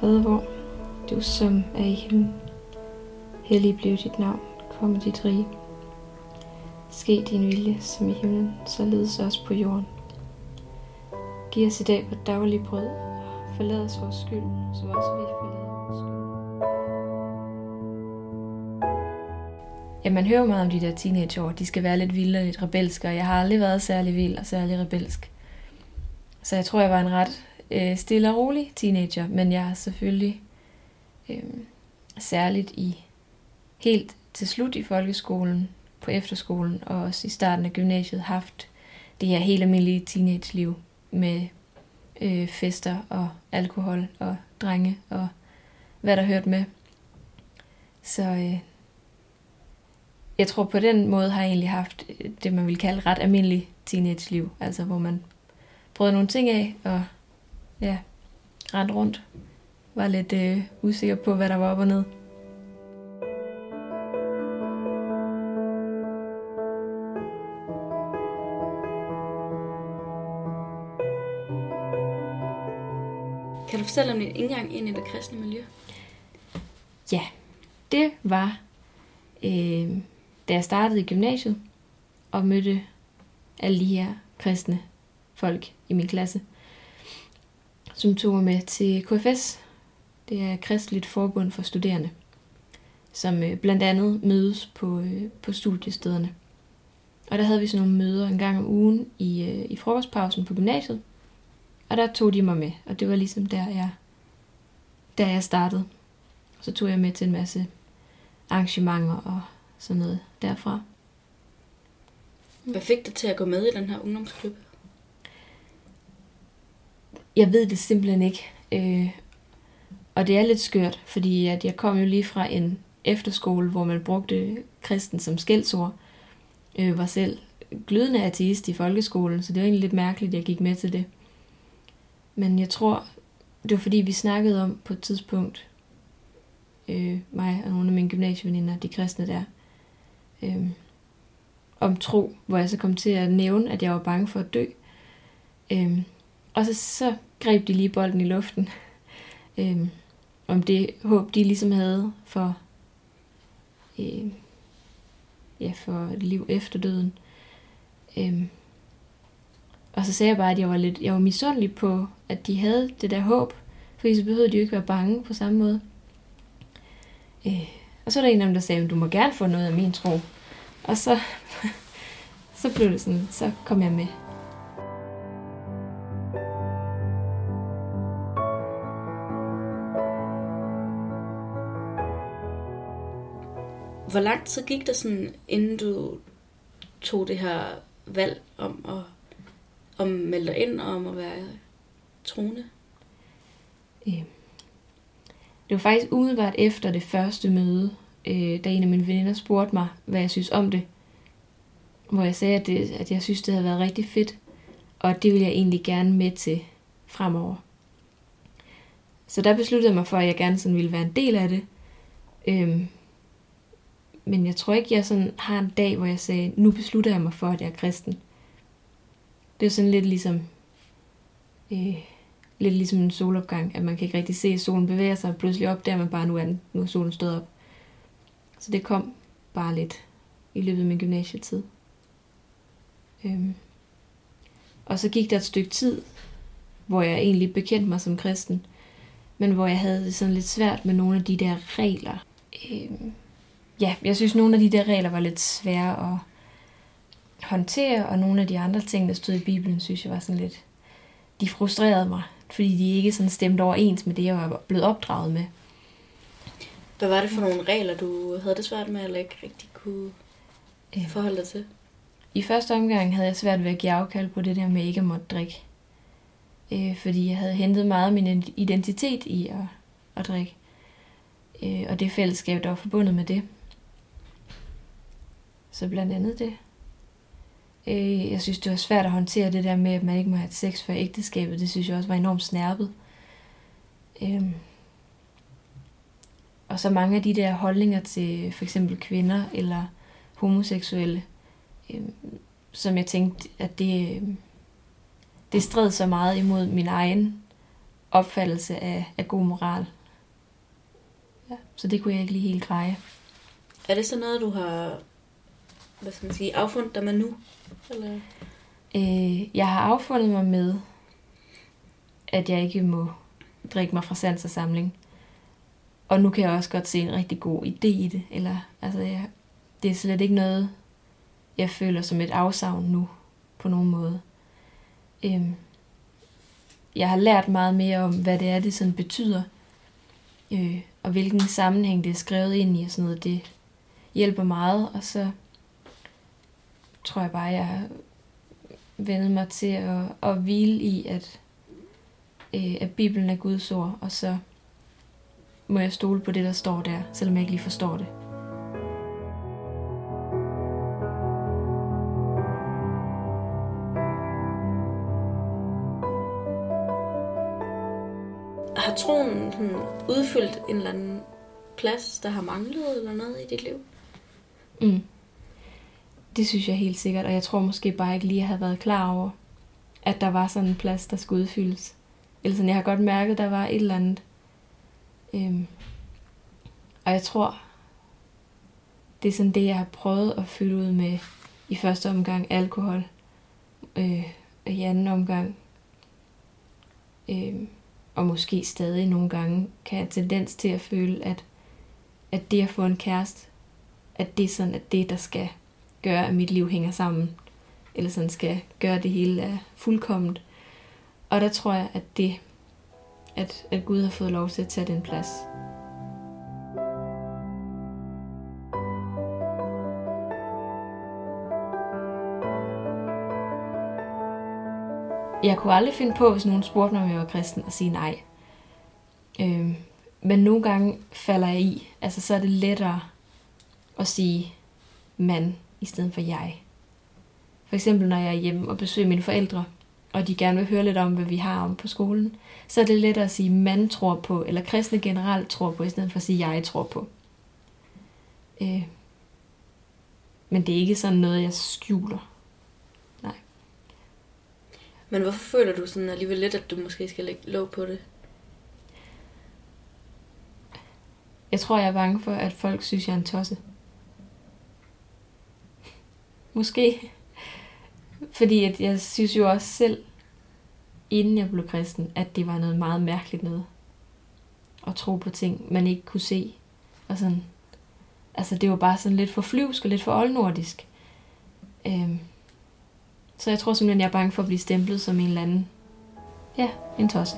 Fader du som er i himlen, hellig blev dit navn, kom dit rige. Ske din vilje, som i himlen, således også på jorden. Giv os i dag på daglige brød, forlad os vores skyld, så også vi forlader vores skyld. Ja, man hører meget om de der teenageår. De skal være lidt vilde og lidt rebelske, og jeg har aldrig været særlig vild og særlig rebelsk. Så jeg tror, jeg var en ret øh, stille og rolig teenager, men jeg har selvfølgelig øh, særligt i helt til slut i folkeskolen, på efterskolen og også i starten af gymnasiet haft det her helt almindelige teenage-liv med øh, fester og alkohol og drenge og hvad der hørte med. Så øh, jeg tror på den måde har jeg egentlig haft øh, det, man vil kalde ret almindelig teenage-liv. Altså hvor man prøvede nogle ting af og ja, rent rundt. Var lidt øh, usikker på, hvad der var op og ned. Kan du fortælle om din indgang ind i det kristne miljø? Ja, det var, øh, da jeg startede i gymnasiet og mødte alle de her kristne folk i min klasse, som tog mig med til KFS. Det er Kristeligt Forbund for Studerende, som blandt andet mødes på, på studiestederne. Og der havde vi sådan nogle møder en gang om ugen i, i frokostpausen på gymnasiet. Og der tog de mig med, og det var ligesom der, jeg, der jeg startede. Så tog jeg med til en masse arrangementer og sådan noget derfra. Hvad fik dig til at gå med i den her ungdomsklub? Jeg ved det simpelthen ikke. Øh, og det er lidt skørt, fordi at jeg kom jo lige fra en efterskole, hvor man brugte kristen som skældsord. Øh, var selv glødende ateist i folkeskolen, så det var egentlig lidt mærkeligt, at jeg gik med til det. Men jeg tror, det var fordi, vi snakkede om på et tidspunkt, øh, mig og nogle af mine gymnasieveninder, de kristne der, øh, om tro, hvor jeg så kom til at nævne, at jeg var bange for at dø. Øh, og så, så greb de lige bolden i luften. Øhm, om det håb, de ligesom havde for, øh, ja, for liv efter døden. Øhm, og så sagde jeg bare, at jeg var lidt jeg var misundelig på, at de havde det der håb, fordi så behøvede de jo ikke være bange på samme måde. Øh, og så er der en af dem, der sagde, at du må gerne få noget af min tro. Og så, så blev det sådan, så kom jeg med. Hvor lang tid gik der sådan, inden du tog det her valg om at om melde dig ind og om at være troende? Øhm, det var faktisk umiddelbart efter det første møde, øh, da en af mine veninder spurgte mig, hvad jeg synes om det. Hvor jeg sagde, at, det, at jeg synes, det havde været rigtig fedt, og det ville jeg egentlig gerne med til fremover. Så der besluttede jeg mig for, at jeg gerne sådan ville være en del af det. Øhm, men jeg tror ikke, jeg sådan har en dag, hvor jeg sagde, nu beslutter jeg mig for, at jeg er kristen. Det er sådan lidt ligesom, øh, lidt ligesom en solopgang, at man kan ikke rigtig se, at solen bevæger sig, og pludselig opdager man bare, nu er, den, nu er solen stået op. Så det kom bare lidt i løbet af min gymnasietid. Øhm. Og så gik der et stykke tid, hvor jeg egentlig bekendte mig som kristen, men hvor jeg havde det sådan lidt svært med nogle af de der regler. Øhm. Ja, jeg synes, nogle af de der regler var lidt svære at håndtere, og nogle af de andre ting, der stod i Bibelen, synes jeg var sådan lidt, de frustrerede mig, fordi de ikke sådan stemte overens med det, jeg var blevet opdraget med. Hvad var det for nogle regler, du havde det svært med, eller ikke rigtig kunne Øh. forholde dig til? I første omgang havde jeg svært ved at give afkald på det der med ikke at måtte drikke. Øh, fordi jeg havde hentet meget af min identitet i at, at drikke. Øh, og det fællesskab, der var forbundet med det. Så blandt andet det. Øh, jeg synes, det var svært at håndtere det der med, at man ikke må have sex før ægteskabet. Det synes jeg også var enormt snærpet. Øh, og så mange af de der holdninger til for eksempel kvinder eller homoseksuelle, øh, som jeg tænkte, at det, øh, det stred så meget imod min egen opfattelse af, af god moral. Ja, så det kunne jeg ikke lige helt greje. Er det så noget, du har hvad skal man sige, affundet dig med nu? Eller? Øh, jeg har affundet mig med, at jeg ikke må drikke mig fra sans og samling. Og nu kan jeg også godt se en rigtig god idé i det. Eller, altså, jeg, det er slet ikke noget, jeg føler som et afsavn nu, på nogen måde. Øhm, jeg har lært meget mere om, hvad det er, det sådan betyder, øh, og hvilken sammenhæng det er skrevet ind i, og sådan noget, det hjælper meget, og så tror jeg bare, jeg vendet mig til at, at hvile i, at, øh, at Bibelen er Guds ord, og så må jeg stole på det, der står der, selvom jeg ikke lige forstår det. Har troen sådan, udfyldt en eller anden plads, der har manglet eller noget i dit liv? Mm. Det synes jeg helt sikkert, og jeg tror måske bare ikke lige, at jeg havde været klar over, at der var sådan en plads, der skulle udfyldes. Eller sådan, jeg har godt mærket, at der var et eller andet. Øhm, og jeg tror, det er sådan det, jeg har prøvet at fylde ud med i første omgang alkohol, øh, i anden omgang, øh, og måske stadig nogle gange, kan jeg have tendens til at føle, at, at det at få en kæreste, at det er sådan, at det, der skal gøre, at mit liv hænger sammen, eller sådan skal gøre det hele er fuldkomment. Og der tror jeg, at det, at, at Gud har fået lov til at tage den plads. Jeg kunne aldrig finde på, hvis nogen spurgte mig, om jeg var kristen, at sige nej. Øhm, men nogle gange falder jeg i. Altså, så er det lettere at sige man, i stedet for jeg. For eksempel, når jeg er hjemme og besøger mine forældre, og de gerne vil høre lidt om, hvad vi har om på skolen, så er det lettere at sige, man tror på, eller kristne generelt tror på, i stedet for at sige, jeg tror på. Øh. Men det er ikke sådan noget, jeg skjuler. Nej. Men hvorfor føler du sådan alligevel lidt, at du måske skal lægge lov på det? Jeg tror, jeg er bange for, at folk synes, jeg er en tosse. Måske. Fordi at jeg synes jo også selv, inden jeg blev kristen, at det var noget meget mærkeligt noget. At tro på ting, man ikke kunne se. Og sådan, altså det var bare sådan lidt for flyvsk og lidt for oldnordisk. Øhm, så jeg tror simpelthen, jeg er bange for at blive stemplet som en eller anden, ja, en tosse.